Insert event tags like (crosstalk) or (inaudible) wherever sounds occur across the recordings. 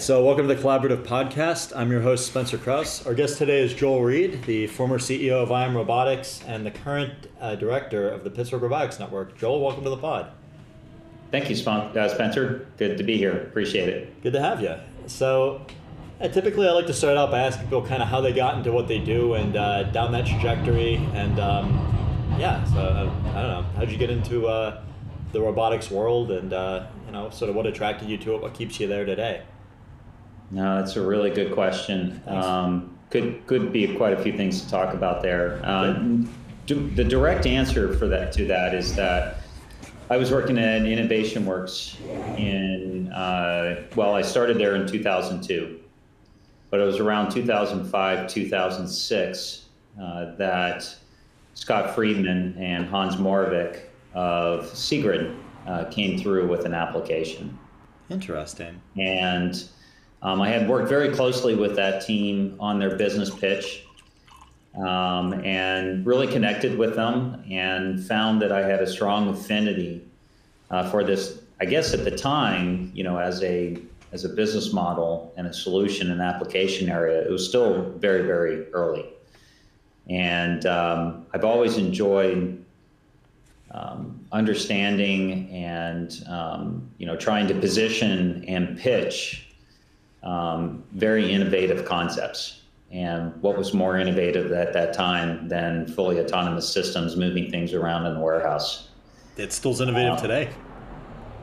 right, so welcome to the Collaborative Podcast. I'm your host, Spencer Krause. Our guest today is Joel Reed, the former CEO of IM Robotics and the current uh, director of the Pittsburgh Robotics Network. Joel, welcome to the pod. Thank you, uh, Spencer. Good to be here. Appreciate it. Good to have you. So, uh, typically, I like to start out by asking people kind of how they got into what they do and uh, down that trajectory. And um, yeah, so uh, I don't know. How did you get into uh, the robotics world, and uh, you know, sort of what attracted you to it? What keeps you there today? No, that's a really good question. Um, could could be quite a few things to talk about there. the direct answer for that to that is that I was working at Innovation Works in, uh, well, I started there in 2002, but it was around 2005, 2006 uh, that Scott Friedman and Hans Moravec of Seegrid uh, came through with an application. Interesting. And um, I had worked very closely with that team on their business pitch um, and really connected with them and found that I had a strong affinity uh, for this. I guess at the time, you know, as a as a business model and a solution and application area, it was still very very early, and um, I've always enjoyed um, understanding and um, you know trying to position and pitch um, very innovative concepts and what was more innovative at that time than fully autonomous systems moving things around in the warehouse? It still's innovative uh, today.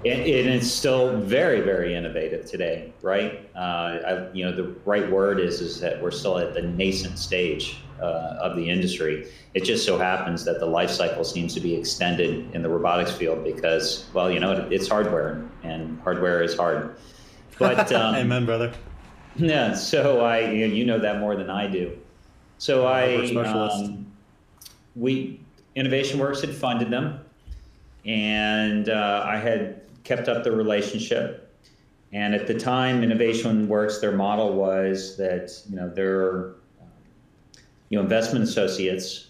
And, it's still very, very innovative today, right? Uh, I, you know, the right word is is that we're still at the nascent stage uh, of the industry. It just so happens that the life cycle seems to be extended in the robotics field because, well, you know, it, it's hardware, and hardware is hard. But (laughs) um, amen, brother. Yeah, so I you know that more than I do. So I um, we Innovation Works had funded them, and uh, I had kept up the relationship. And at the time, Innovation Works, their model was that you know their you know investment associates.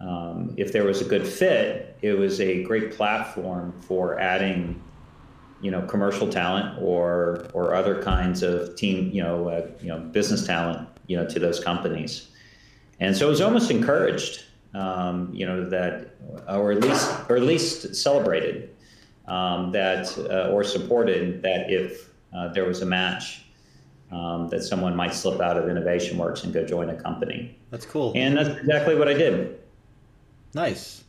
Um, if there was a good fit, it was a great platform for adding you know commercial talent or or other kinds of team you know uh, you know business talent you know to those companies. And so it was almost encouraged um, you know that or at least or at least celebrated um, that uh, or supported that if uh, there was a match um, that someone might slip out of innovation works and go join a company. That's cool. And that's exactly what i did. Nice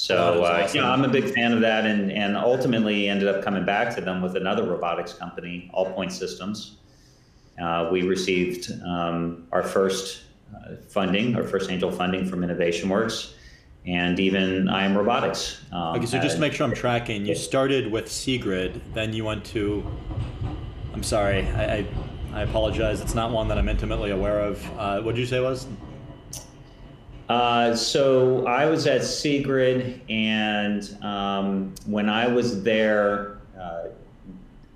so uh, awesome. know, I'm a big fan of that, and and ultimately ended up coming back to them with another robotics company, Allpoint Systems. Uh, we received um, our first uh, funding, our first angel funding from Innovation Works, and even IM Robotics. Um, okay, so just to make sure I'm tracking, you started with Seegrid, then you went to. I'm sorry, I, I, I apologize. It's not one that I'm intimately aware of. Uh, what did you say was? Uh, so I was at Seegrid, and um, when I was there, uh,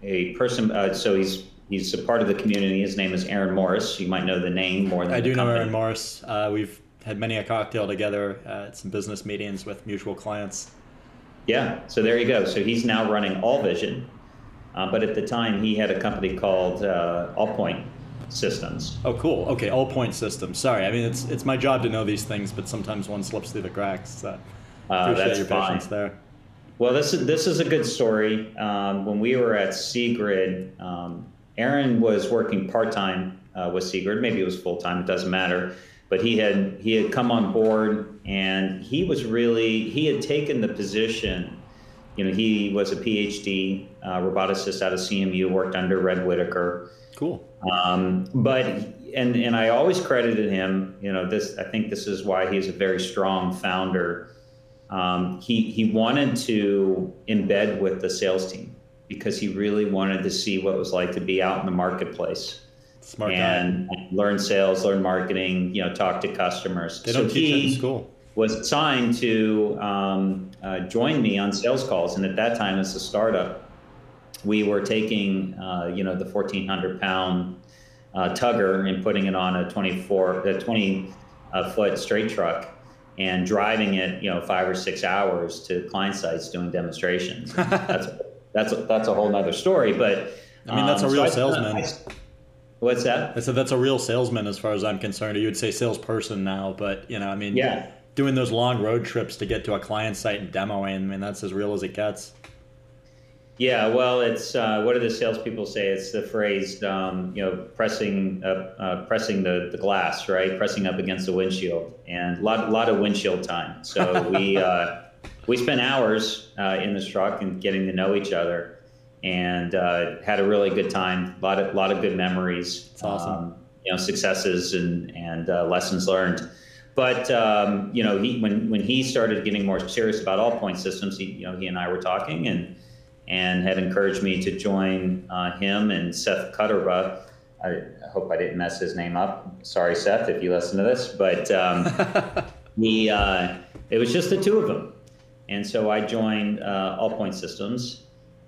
a person. Uh, so he's he's a part of the community. His name is Aaron Morris. You might know the name more than I do know Aaron Morris. Uh, we've had many a cocktail together at some business meetings with mutual clients. Yeah. So there you go. So he's now running Allvision, uh, but at the time he had a company called uh, Allpoint systems. Oh, cool. Okay, Allpoint Systems. Sorry, I mean it's it's my job to know these things, but sometimes one slips through the cracks. So uh, appreciate your fine. patience there. Well, this is this is a good story. Um, when we were at Seegrid, um, Aaron was working part time uh, with Seegrid. Maybe it was full time. It doesn't matter. But he had he had come on board, and he was really he had taken the position. You know, he was a PhD uh, roboticist out of CMU, worked under Red Whittaker. Cool. Um, but and and I always credited him. You know, this I think this is why he's a very strong founder. Um, he he wanted to embed with the sales team because he really wanted to see what it was like to be out in the marketplace. Smart and guy. learn sales, learn marketing. You know, talk to customers. They don't so teach he in school. Was assigned to um, uh, join me on sales calls, and at that time, as a startup, we were taking, uh, you know, the 1,400 pound uh, tugger and putting it on a 24, a 20 uh, foot straight truck and driving it, you know, five or six hours to client sites doing demonstrations. (laughs) that's that's a, that's a whole nother story. But I mean, that's um, a real so salesman. I, What's that? I said that's a real salesman as far as I'm concerned. You would say salesperson now, but you know, I mean, yeah, doing those long road trips to get to a client site and demoing, I mean, that's as real as it gets. Yeah, well, it's uh, what do the salespeople say? It's the phrase, um, you know, pressing uh, uh, pressing the, the glass, right? Pressing up against the windshield, and a lot lot of windshield time. So we (laughs) uh, we spent hours uh, in this truck and getting to know each other, and uh, had a really good time. A lot of lot of good memories. That's awesome. Um, you know, successes and and lessons learned. But um, you know, he when when he started getting more serious about Allpoint Systems, he you know he and I were talking and and had encouraged me to join uh, him and Seth Koterba. I hope I didn't mess his name up. Sorry, Seth, if you listen to this. But um, (laughs) we, uh, it was just the two of them. And so I joined uh, Allpoint Systems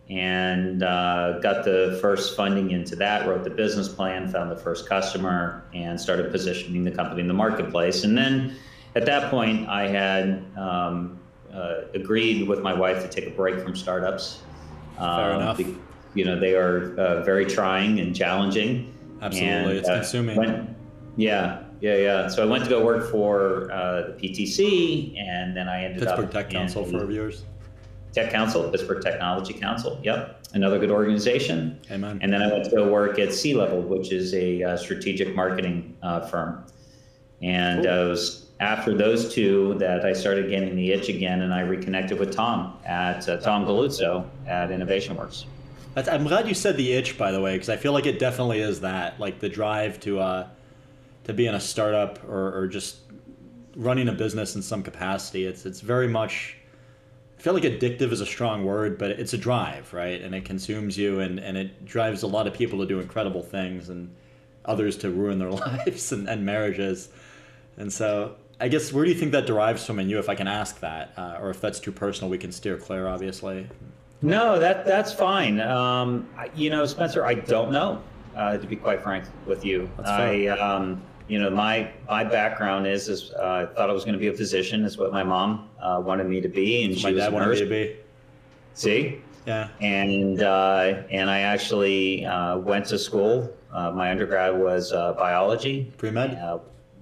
and uh, got the first funding into that, wrote the business plan, found the first customer, and started positioning the company in the marketplace. And then at that point, I had um, uh, agreed with my wife to take a break from startups Fair um, enough. you know, they are uh, very trying and challenging. Absolutely, and, it's uh, consuming. Went, yeah, yeah, yeah. So I went to go work for uh, the PTC, and then I ended Pittsburgh up Pittsburgh Tech Council for years. Tech Council, Pittsburgh Technology Council. Yep, another good organization. Amen. And then I went to go work at C Level, which is a uh, strategic marketing uh, firm. And cool. it was after those two that I started getting the itch again, and I reconnected with Tom at uh, Tom Galluzzo at Innovation Works. I'm glad you said the itch, by the way, because I feel like it definitely is that, like the drive to uh, to be in a startup or, or just running a business in some capacity. It's it's very much. I feel like addictive is a strong word, but it's a drive, right? And it consumes you, and, and it drives a lot of people to do incredible things, and others to ruin their (laughs) lives and, and marriages. And so I guess where do you think that derives from in you, if I can ask that, uh, or if that's too personal, we can steer clear, obviously. No, that that's fine. Um, you know, Spencer, I don't know. Uh, to be quite frank with you, I, um, you know, my my background is is uh, I thought I was going to be a physician. Is what my mom uh, wanted me to be, and my she was dad wanted me to be. See, yeah, and uh, and I actually uh, went to school. my undergrad was biology, pre med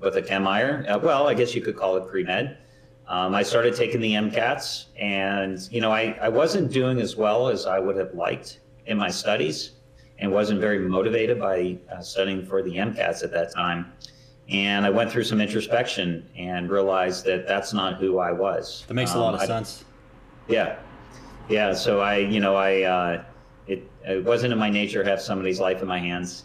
with a chem Uh, well, I guess you could call it pre-med. Um, I started taking the MCATs, and you know, I, I wasn't doing as well as I would have liked in my studies, and wasn't very motivated by uh, studying for the MCATs at that time. And I went through some introspection and realized that that's not who I was. That makes um, a lot of I, sense. Yeah, yeah. So I, you know, I uh, it, it wasn't in my nature to have somebody's life in my hands.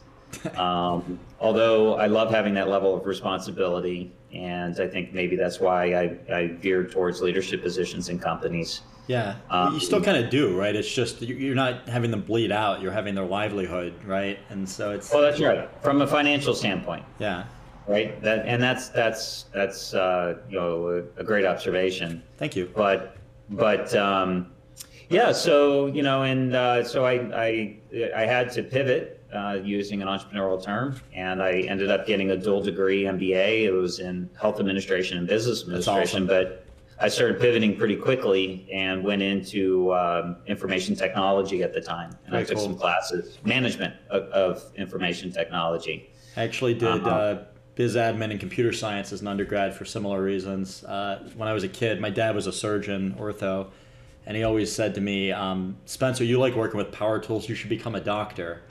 Um, although I love having that level of responsibility, and I think maybe that's why I, I veered towards leadership positions in companies. Yeah, um, you still kind of do, right? It's just you're not having them bleed out; you're having their livelihood, right? And so it's. Well, that's right. From a financial standpoint. Yeah. Right. That and that's that's that's uh, you know a, a, great observation. Thank you. But but um, yeah, so you know, and uh, so I I I had to pivot uh, using an entrepreneurial term, and I ended up getting a dual degree MBA. It was in health administration and business administration, awesome. but I started pivoting pretty quickly and went into um, information technology at the time, and Very I took cool. some classes, management of, of information technology. I actually did. Uh-huh. Uh, biz admin and computer science as an undergrad for similar reasons. Uh, when I was a kid, my dad was a surgeon, ortho, and he always said to me, um, Spencer, you like working with power tools, you should become a doctor.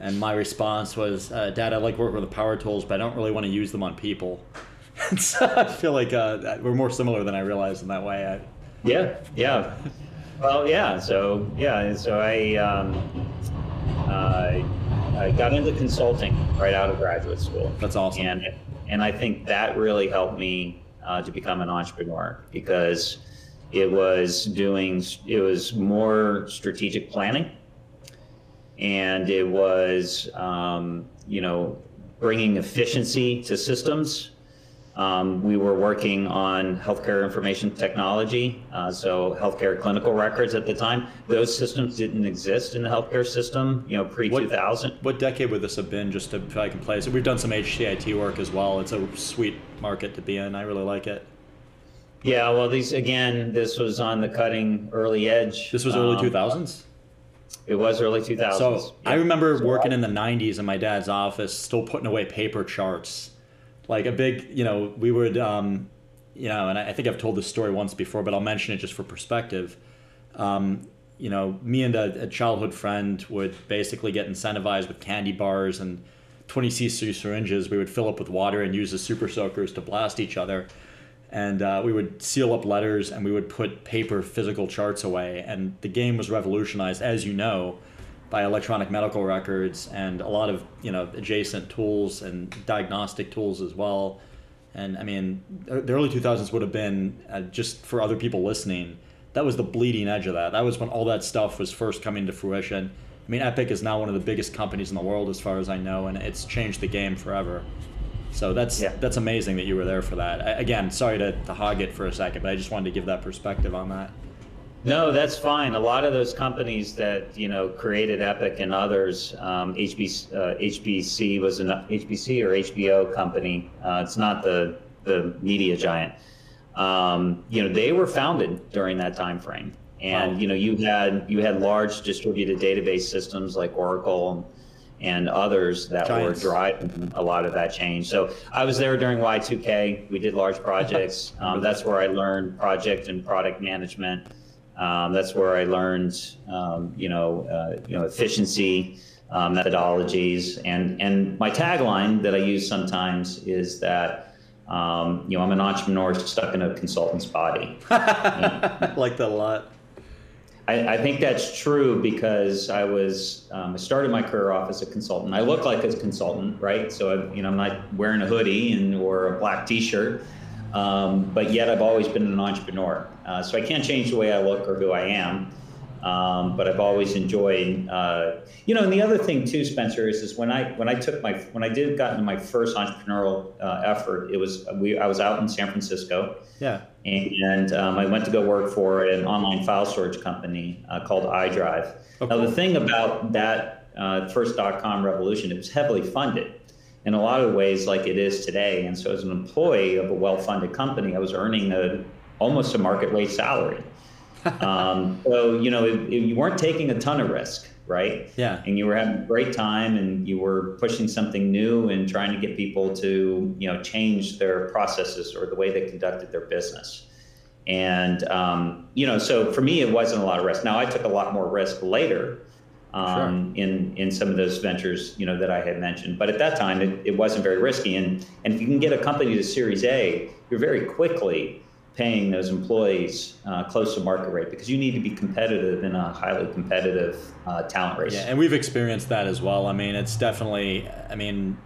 And my response was, uh, Dad, I like working with the power tools, but I don't really want to use them on people. (laughs) So I feel like uh, we're more similar than I realized in that way. I, yeah, yeah. Well, yeah. So yeah, so I um, uh, I got into consulting right out of graduate school. That's awesome. And and I think that really helped me uh, to become an entrepreneur because it was doing it was more strategic planning and it was um, you know bringing efficiency to systems. Um, we were working on healthcare information technology, uh, so healthcare clinical records at the time. Those systems didn't exist in the healthcare system, you know, pre 2000. What, decade would this have been? Just to if I can play. So we've done some HCIT work as well. It's a sweet market to be in. I really like it. Yeah, well, these again, this was on the cutting early edge. This was early um, 2000s. It was early 2000s. So yeah. I remember so working I, in the 90s in my dad's office, still putting away paper charts. Like a big, you know, we would, um, you know, and I think I've told this story once before, but I'll mention it just for perspective. Um, you know, me and a, a, childhood friend would basically get incentivized with candy bars and 20 cc syringes. We would fill up with water and use the super soakers to blast each other and uh, we would seal up letters and we would put paper physical charts away. And the game was revolutionized as you know by electronic medical records and a lot of you know adjacent tools and diagnostic tools as well. And i mean the early 2000s would have been uh, just for other people listening that was the bleeding edge of that. That was when all that stuff was first coming to fruition. I mean epic is now one of the biggest companies in the world as far as i know and it's changed the game forever so that's yeah. that's amazing that you were there for that. I, again, sorry to, to hog it for a second, but I just wanted to give that perspective on that. No, that's fine. A lot of those companies that you know created Epic and others, um, HBC, uh, HBC was an HBC or HBO company. Uh, it's not the the media giant. Um, you know, they were founded during that time frame, and wow. you know, you had you had large distributed database systems like Oracle and others that Giants. were driving a lot of that change. So I was there during Y2K. We did large projects. (laughs) Um, that's where I learned project and product management. Um, that's where I learned, um, you know, uh, you know, efficiency uh, methodologies. And and my tagline that I use sometimes is that, um, you know, I'm an entrepreneur stuck in a consultant's body. (laughs) I like that a lot. I, I, think that's true because I was um, I started my career off as a consultant. I look like a consultant, right? So I, you know I'm not wearing a hoodie and or a black T-shirt, um, but yet I've always been an entrepreneur. Uh, so I can't change the way I look or who I am. Um, but I've always enjoyed, uh, you know. And the other thing too, Spencer, is, is when I when I took my when I did got into my first entrepreneurial uh, effort, it was we I was out in San Francisco. Yeah. And um, I went to go work for an online file storage company uh, called iDrive. Okay. Now the thing about that uh, first dot com revolution, it was heavily funded in a lot of ways, like it is today. And so, as an employee of a well-funded company, I was earning a almost a market rate salary um, so you know, it, it, you weren't taking a ton of risk, right? Yeah. And you were having a great time, and you were pushing something new and trying to get people to you know change their processes or the way they conducted their business. And um, you know, so for me, it wasn't a lot of risk. Now I took a lot more risk later. Um, sure. in in some of those ventures, you know, that I had mentioned. But at that time, it, it wasn't very risky. And and if you can get a company to Series A, you're very quickly paying those employees uh, close to market rate because you need to be competitive in a highly competitive uh, talent race. Yeah, and we've experienced that as well. I mean, it's definitely, I mean,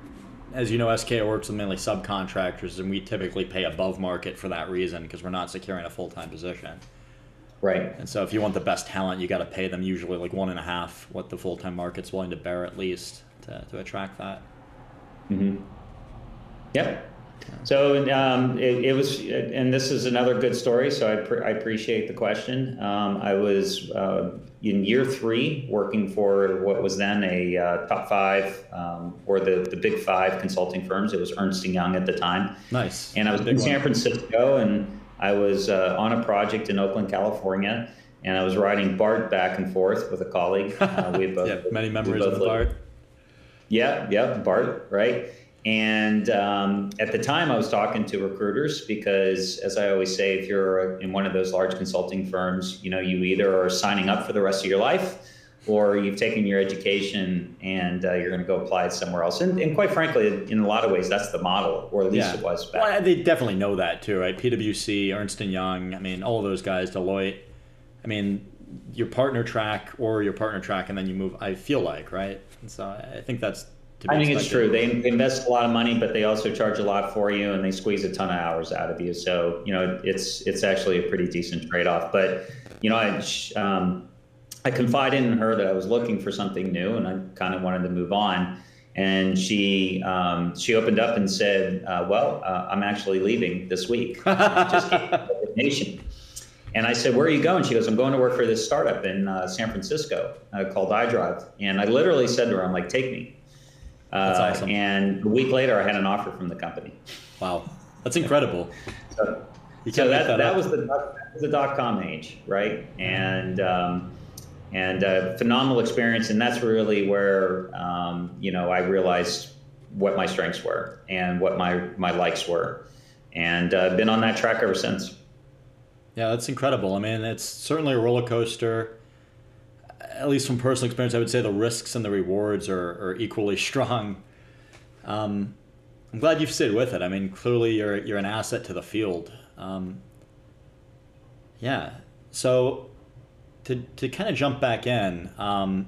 as you know, SKO works with mainly subcontractors, and we typically pay above market for that reason because we're not securing a full time position. Right. And so if you want the best talent, you got to pay them usually like one and a half what the full time market's willing to bear at least to, to attract that. Mm-hmm. Yep. So um, it, it, was, and this is another good story. So I, I appreciate the question. Um, I was uh, in year three working for what was then a uh, top five um, or the, the big five consulting firms. It was Ernst Young at the time. Nice. And I was in San Francisco, and I was uh, on a project in Oakland, California, and I was riding BART back and forth with a colleague. Uh, we (laughs) both, yeah, many memories of BART. Yeah, yeah, BART, right. And um, at the time, I was talking to recruiters because, as I always say, if you're in one of those large consulting firms, you know, you either are signing up for the rest of your life or you've taken your education and uh, you're going to go apply it somewhere else. And, and, quite frankly, in a lot of ways, that's the model, or at least yeah. it was back. Well, they definitely know that too, right? PwC, Ernst and Young. I mean, all of those guys, Deloitte. I mean, your partner track or your partner track, and then you move. I feel like, right? And so I think that's I think it's true. They invest a lot of money, but they also charge a lot for you, and they squeeze a ton of hours out of you. So you know, it's it's actually a pretty decent trade off. But you know, I um, I confided in her that I was looking for something new, and I kind of wanted to move on. And she um, she opened up and said, uh, "Well, uh, I'm actually leaving this week. (laughs) Just resignation." And I said, "Where are you going?" She goes, "I'm going to work for this startup in uh, San Francisco uh, called iDrive." And I literally said to her, "I'm like, take me." That's uh, awesome. And a week later, I had an offer from the company. Wow, that's incredible. So, so that, that, that was the that was the dot com age, right? And um, and uh, phenomenal experience. And that's really where um, you know I realized what my strengths were and what my my likes were, and uh, been on that track ever since. Yeah, that's incredible. I mean, it's certainly a roller coaster. At least from personal experience, I would say the risks and the rewards are, are equally (laughs) strong. Um, I'm glad you've stayed with it. I mean, clearly you're you're an asset to the field. Um, yeah. So to to kind of jump back in, um,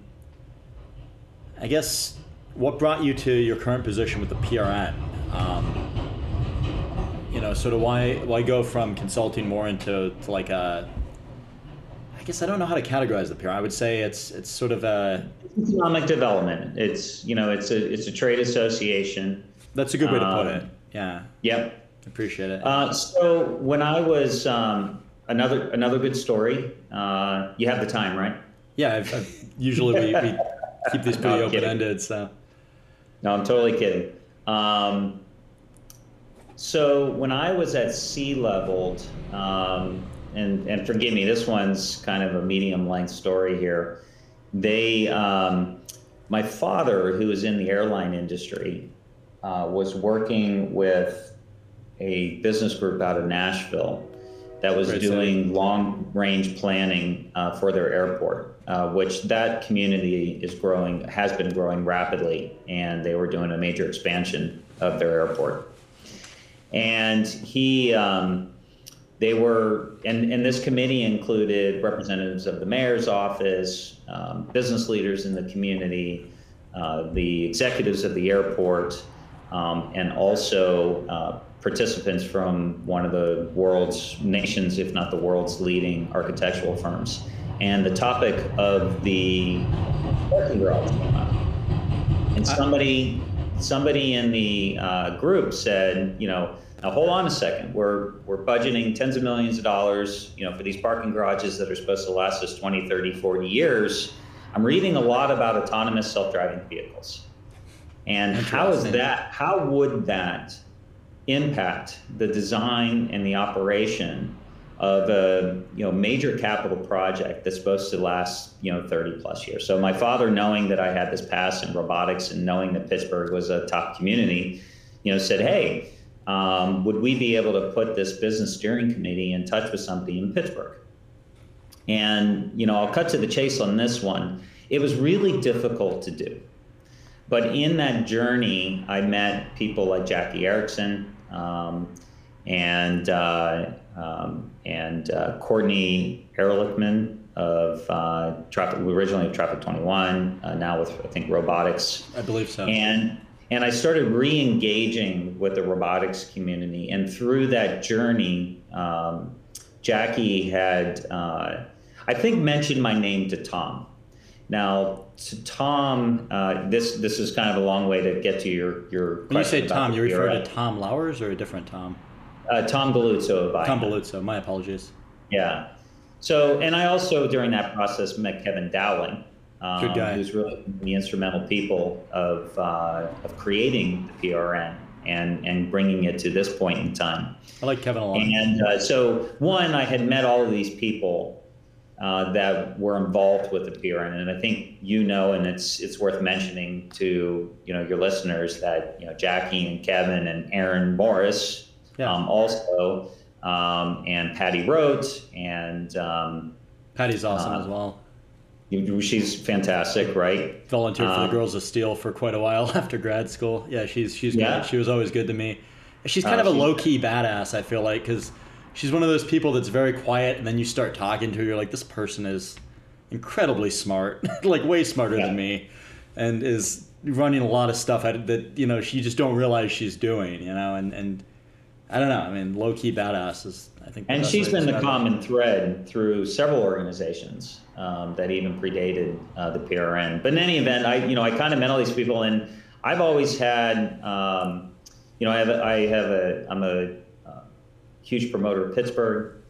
I guess what brought you to your current position with the PRN? Um, you know, sort of why why go from consulting more into to like a guess I don't know how to categorize the PRN. I would say it's it's sort of a economic development. It's you know it's a it's a trade association. That's a good way to put it. Um, yeah. Yep. Appreciate it. Uh, so when I was um, another another good story. Uh, you have the time, right? Yeah. I've, I've, usually we, we, keep these pretty (laughs) no, open ended. So. No, I'm totally kidding. Um, so when I was at sea leveled, um, and and forgive me, this one's kind of a medium length story here. They, um, my father, who was in the airline industry, uh, was working with a business group out of Nashville that was Great doing city. long range planning uh, for their airport, uh, which that community is growing, has been growing rapidly, and they were doing a major expansion of their airport. And he, um, they were, and, and this committee included representatives of the mayor's office, um, business leaders in the community, uh, the executives of the airport, um, and also uh, participants from one of the world's nations, if not the world's leading architectural firms. And the topic of the parking garage came up. And somebody, somebody in the uh, group said, you know, now hold on a second. We're we're budgeting tens of millions of dollars, you know, for these parking garages that are supposed to last us 20, 30, 40 years. I'm reading a lot about autonomous self-driving vehicles. And how is that how would that impact the design and the operation of a you know major capital project that's supposed to last you know 30 plus years. So my father, knowing that I had this past in robotics and knowing that Pittsburgh was a top community, you know, said, "Hey, um, would we be able to put this business steering committee in touch with somebody in Pittsburgh?" And you know, I'll cut to the chase on this one. It was really difficult to do. But in that journey, I met people like Jackie Erickson, um, and uh, um, and uh, Courtney Ehrlichman of uh, Traffic, originally of Traffic 21, uh, now with I think robotics. I believe so. And and I started re-engaging with the robotics community, and through that journey, um, Jackie had uh, I think mentioned my name to Tom. Now, to Tom, uh, this this is kind of a long way to get to your your. When you say Tom, you refer to Tom Lowers or a different Tom? Uh, Tom Galluzzo Tom Galluzzo. My apologies. Yeah. So, and I also during that process met Kevin Dowling, um, Good guy. who's really the instrumental people of uh, of creating the PRN and and bringing it to this point in time. I like Kevin a lot. And uh, so, one, I had met all of these people uh, that were involved with the PRN. And I think you know, and it's it's worth mentioning to you know your listeners that you know Jackie and Kevin and Aaron Morris yeah. um, also, um, and Patty Rote and um, Patty's awesome uh, as well. She's fantastic, right? Volunteered for the um, Girls of Steel for quite a while (laughs) after grad school. Yeah, she's she's yeah. She was always good to me. She's kind uh, of a low key badass. I feel like because she's one of those people that's very quiet, and then you start talking to her, you're like, this person is incredibly smart, (laughs) like way smarter yeah. than me, and is running a lot of stuff that you know she just don't realize she's doing, you know, and and I don't know. I mean, low key badass is I think. And she's been the common thread through several organizations um, that even predated uh, the PRN. But in any event, I you know I kind of met all these people, and I've always had. Um, you know, I have a, I have a I'm a huge promoter of Pittsburgh.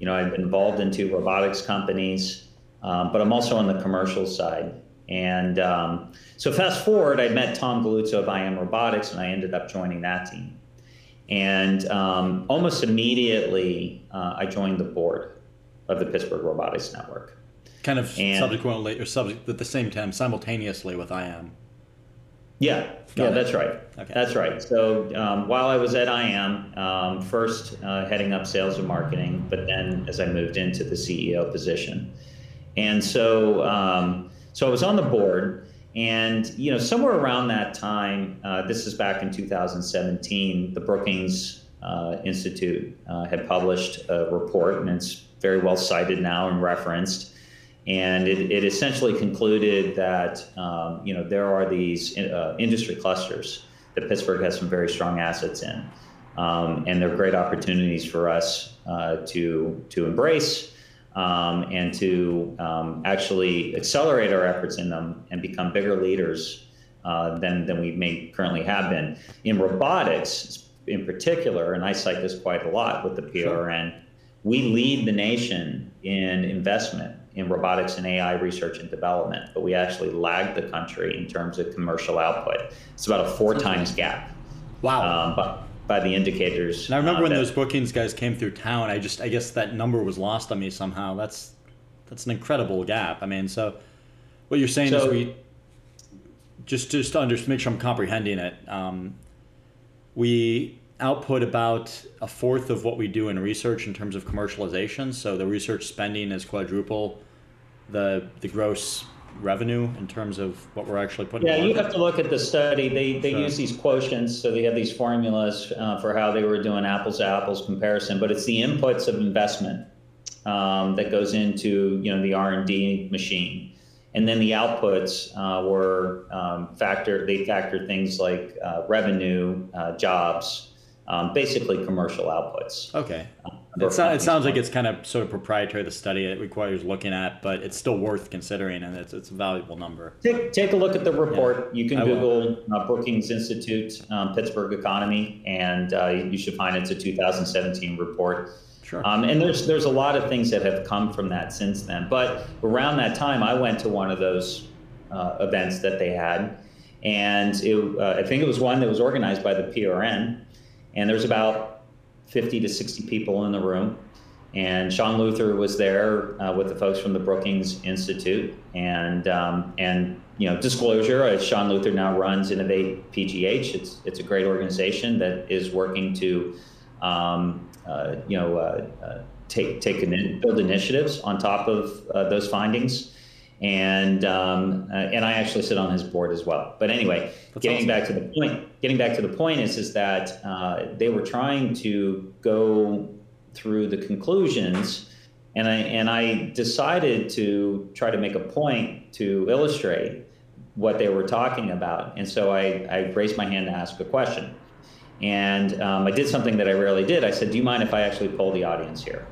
You know, I've been involved in two robotics companies, um, but I'm also on the commercial side. And um, so fast forward, I met Tom Galluzzo of IM Robotics, and I ended up joining that team. And um, almost immediately, uh, I joined the board of the Pittsburgh Robotics Network. Kind of and, subsequently, or subject at the same time, simultaneously with IM. Yeah, Got yeah, it. that's right. Okay. That's right. So um, while I was at IM, um, first uh, heading up sales and marketing, but then as I moved into the CEO position, and so um, so I was on the board, and you know somewhere around that time, uh, this is back in 2017, the Brookings uh, Institute uh, had published a report, and it's very well cited now and referenced. And it, it essentially concluded that um, you know there are these uh, industry clusters that Pittsburgh has some very strong assets in, um, and they're great opportunities for us uh, to to embrace um, and to um, actually accelerate our efforts in them and become bigger leaders uh, than than we may currently have been in robotics in particular. And I cite this quite a lot with the PRN. Sure. We lead the nation in investment in robotics and AI research and development, but we actually lag the country in terms of commercial output. It's about a four times gap. Wow. Um, but by the indicators. And I remember uh, when that, those Brookings guys came through town. I just, I guess that number was lost on me somehow. That's, that's an incredible gap. I mean, so what you're saying so, is we, just, just to under, make sure I'm comprehending it. Um, we output about a fourth of what we do in research in terms of commercialization. So the research spending is quadruple the the gross revenue in terms of what we're actually putting. Yeah, you have to look at the study. They they use these quotients, so they have these formulas uh, for how they were doing apples to apples comparison. But it's the inputs of investment um, that goes into you know the R and D machine, and then the outputs uh, were um, factor. They factored things like uh, revenue, uh, jobs, um, basically commercial outputs. Okay. It, so, it sounds like it's kind of sort of proprietary the study it requires looking at, but it's still worth considering, and it's, it's a valuable number. Take, take a look at the report. Yeah, you can I Google uh, Brookings Institute um, Pittsburgh Economy, and uh, you should find it's a 2017 report. Sure. Um, and there's there's a lot of things that have come from that since then. But around that time, I went to one of those uh, events that they had, and it, uh, I think it was one that was organized by the PRN, and there's about 50 to 60 people in the room. And Sean Luther was there uh, with the folks from the Brookings Institute. And, um, and you know, disclosure, uh, Sean Luther now runs Innovate PGH. It's, it's a great organization that is working to, um, uh, you know, uh, uh, take, take build initiatives on top of uh, those findings and um, uh, and I actually sit on his board as well. But anyway, That's getting awesome. back to the point, getting back to the point is is that uh, they were trying to go through the conclusions, and I and I decided to try to make a point to illustrate what they were talking about, and so I, I raised my hand to ask a question. And um, I did something that I rarely did. I said, "Do you mind if I actually poll the audience here?"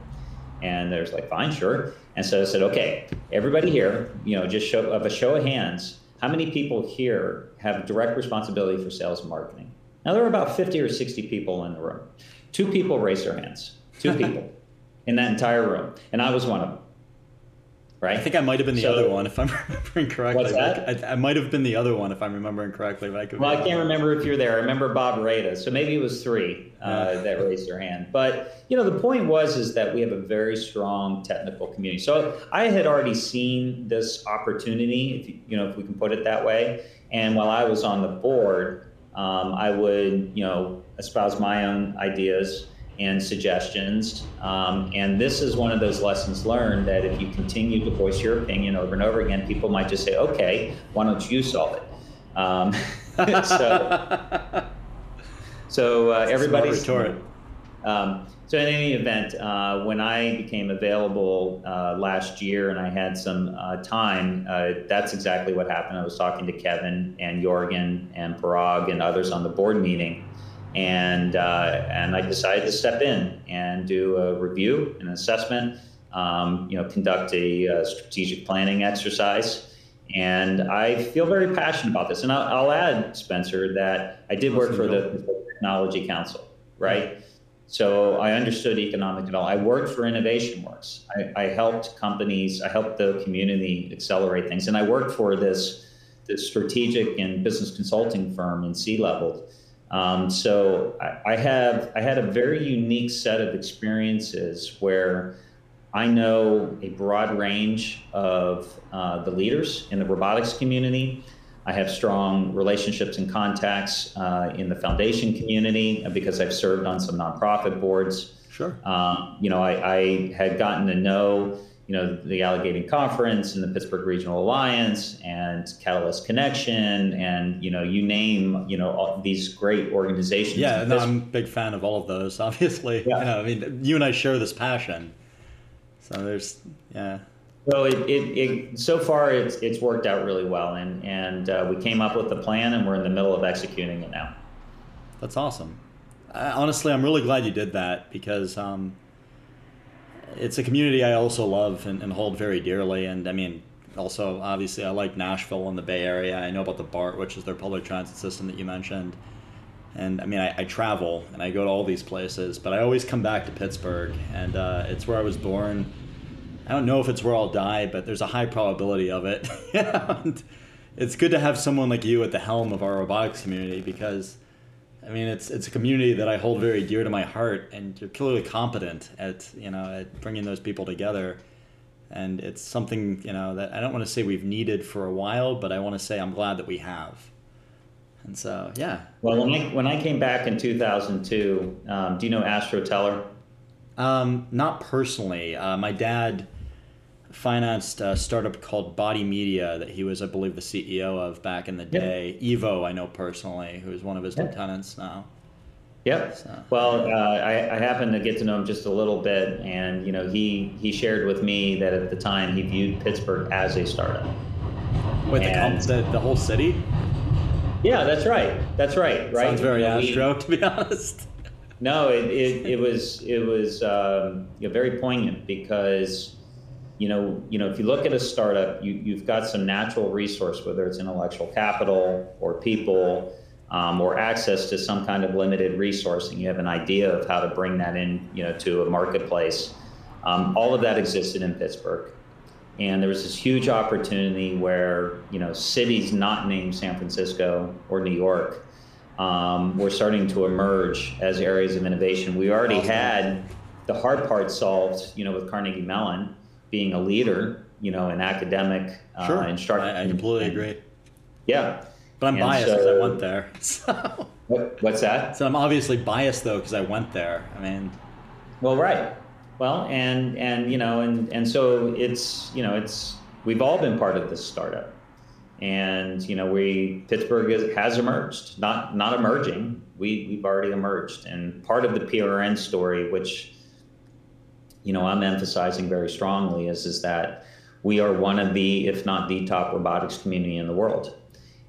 And there's like, "Fine, sure." And so I said, okay, everybody here, you know, just show of a show of hands, how many people here have direct responsibility for sales and marketing? Now there were about 50 or 60 people in the room. Two people raised their hands. Two (laughs) people in that entire room. And I was one of them right? I think I might have been the so, other one if I'm (laughs) remembering correctly. What's that? I, I, might have been the other one if I'm remembering correctly. But I could well, I can't remember if you're there. I remember Bob Rada, so maybe it was three uh, (laughs) that raised their hand. But you know, the point was is that we have a very strong technical community. So I had already seen this opportunity, if you, you know, if we can put it that way. And while I was on the board, um, I would you know espouse my own ideas and suggestions. Um, and this is one of those lessons learned that if you continue to voice your opinion over and over again, people might just say, okay, why don't you solve it? Um, (laughs) so so uh, everybody's. Um, so in any event, uh, when I became available uh, last year and I had some uh, time, uh, that's exactly what happened. I was talking to Kevin and Jorgen and Parag and others on the board meeting and uh, and I decided to step in and do a review, an assessment, um, you know, conduct a, a, strategic planning exercise, and I feel very passionate about this. And I'll, I'll add, Spencer, that I did work for the Technology Council, right? So I understood economic development. I worked for Innovation Works. I, I helped companies, I helped the community accelerate things, and I worked for this, this strategic and business consulting firm in C-level um, so I, I, have I had a very unique set of experiences where I know a broad range of uh, the leaders in the robotics community. I have strong relationships and contacts uh, in the foundation community because I've served on some nonprofit boards. Sure. Um, you know, I, I, had gotten to know, you know, the Allegheny Conference and the Pittsburgh Regional Alliance and Catalyst Connection and, you know, you name, you know, all these great organizations. Yeah, no, I'm a big fan of all of those, (laughs) obviously. Yeah. You know, I mean, you and I share this passion. So there's, yeah. So it, it, it, so far it's it's worked out really well, and and uh, we came up with the plan, and we're in the middle of executing it now. That's awesome. I, honestly, I'm really glad you did that because um, it's a community I also love and, and hold very dearly, and I mean, also obviously I like Nashville and the Bay Area. I know about the BART, which is their public transit system that you mentioned. And I mean, I, I, travel and I go to all these places, but I always come back to Pittsburgh, and uh, it's where I was born. I don't know if it's where I'll die, but there's a high probability of it. (laughs) it's good to have someone like you at the helm of our robotics community because, I mean, it's it's a community that I hold very dear to my heart, and you're clearly competent at you know at bringing those people together. And it's something you know that I don't want to say we've needed for a while, but I want to say I'm glad that we have. And so, yeah. Well, when I, when I came back in 2002, um, do you know Astro Teller? Um, not personally. Uh, my dad financed a startup called Body Media that he was, I believe, the CEO of back in the day. Yep. Ivo, I know personally, who is one of his yep. lieutenants now. Yep. So. Well, uh, I, I happened to get to know him just a little bit, and you know, he he shared with me that at the time he viewed Pittsburgh as a startup. With the, the whole city. Yeah, that's right. That's right. Right. Sounds very Astro, to be (laughs) honest. No, it, it, it was it was um, you know, very poignant because you know you know if you look at a startup, you you've got some natural resource, whether it's intellectual capital or people. Um, or access to some kind of limited resource, and you have an idea of how to bring that in, you know, to a marketplace. Um, all of that existed in Pittsburgh. And there was this huge opportunity where, you know, cities not named San Francisco or New York um, were starting to emerge as areas of innovation. We already had the hard part solved, you know, with Carnegie Mellon being a leader, you know, in academic uh, sure. instruction. I, I completely and, agree. Yeah. But I'm and biased because so, I went there. (laughs) So. What, what's that? So I'm obviously biased though because I went there. I mean. Well, right. Well, and and you know, and and so it's you know, it's we've all been part of this startup, and you know, we Pittsburgh is, has emerged, not not emerging. We we've already emerged, and part of the PRN story, which you know I'm emphasizing very strongly, is is that we are one of the, if not the top robotics community in the world,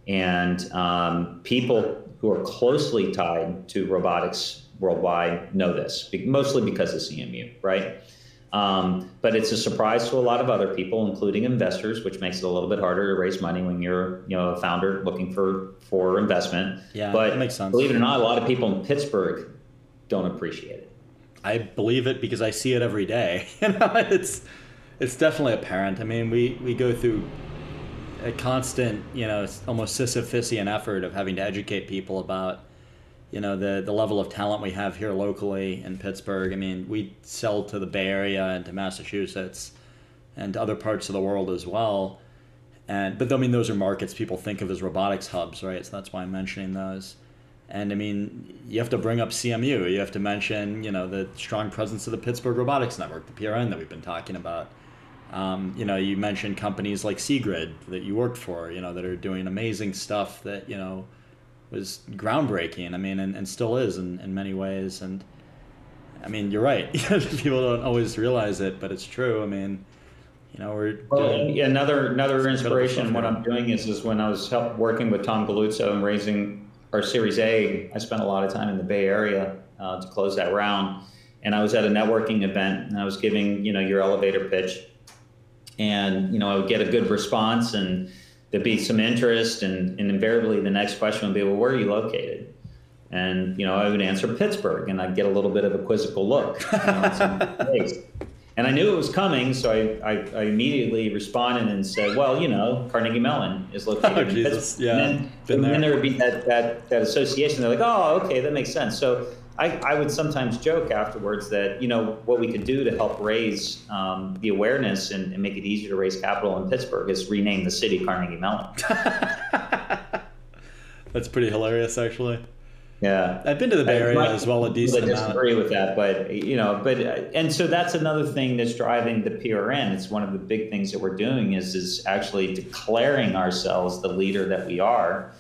and um, people who are closely tied to robotics worldwide know this, mostly because of CMU, right? Um, but it's a surprise to a lot of other people, including investors, which makes it a little bit harder to raise money when you're, you know, a founder looking for for investment. Yeah, but that makes sense. Believe it or not, a lot of people in Pittsburgh don't appreciate it. I believe it because I see it every day. (laughs) you know, it's it's definitely apparent. I mean, we we go through a constant, you know, almost Sisyphusian effort of having to educate people about you know the the level of talent we have here locally in Pittsburgh. I mean, we sell to the Bay Area and to Massachusetts and to other parts of the world as well. And but I mean, those are markets people think of as robotics hubs, right? So that's why I'm mentioning those. And I mean, you have to bring up CMU. You have to mention, you know, the strong presence of the Pittsburgh Robotics Network, the PRN that we've been talking about. Um, you know, you mentioned companies like Seegrid that you worked for, you know, that are doing amazing stuff that, you know, was groundbreaking. I mean, and, and still is in, in many ways. And I mean, you're right. (laughs) People don't always realize it, but it's true. I mean, you know, we're well, another another inspiration. What I'm doing is is when I was help, working with Tom Galluzzo and raising our Series A. I spent a lot of time in the Bay Area uh, to close that round, and I was at a networking event and I was giving you know your elevator pitch, and you know I would get a good response and there'd be some interest, and, and invariably the next question would be, well, where are you located? And you know, I would answer Pittsburgh, and I'd get a little bit of a quizzical look. You know, (laughs) and I knew it was coming, so I, I, I, immediately responded and said, "Well, you know, Carnegie Mellon is (laughs) located oh, in Jesus. Pittsburgh." Yeah, and then, and then there would be that, that that association. They're like, "Oh, okay, that makes sense." So I, I would sometimes joke afterwards that you know what we could do to help raise um, the awareness and, and, make it easier to raise capital in Pittsburgh is rename the city Carnegie Mellon. (laughs) That's pretty hilarious, actually. Yeah, I've been to the Bay Area as well a decent I disagree with that, but you know, but and so that's another thing that's driving the PRN. It's one of the big things that we're doing is is actually declaring ourselves the leader that we are,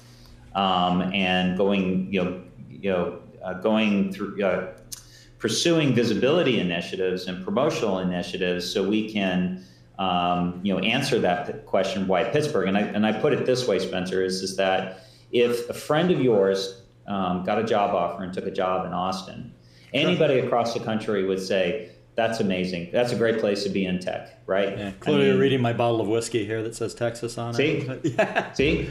um, and going you know you know uh, going through. Uh, pursuing visibility initiatives and promotional initiatives so we can um, you know answer that question why Pittsburgh and I, and I put it this way Spencer is, is that if a friend of yours um, got a job offer and took a job in Austin, anybody across the country would say, that's amazing. That's a great place to be in tech, right? Yeah, clearly I mean, reading my bottle of whiskey here that says Texas on see? it. (laughs) yeah. See?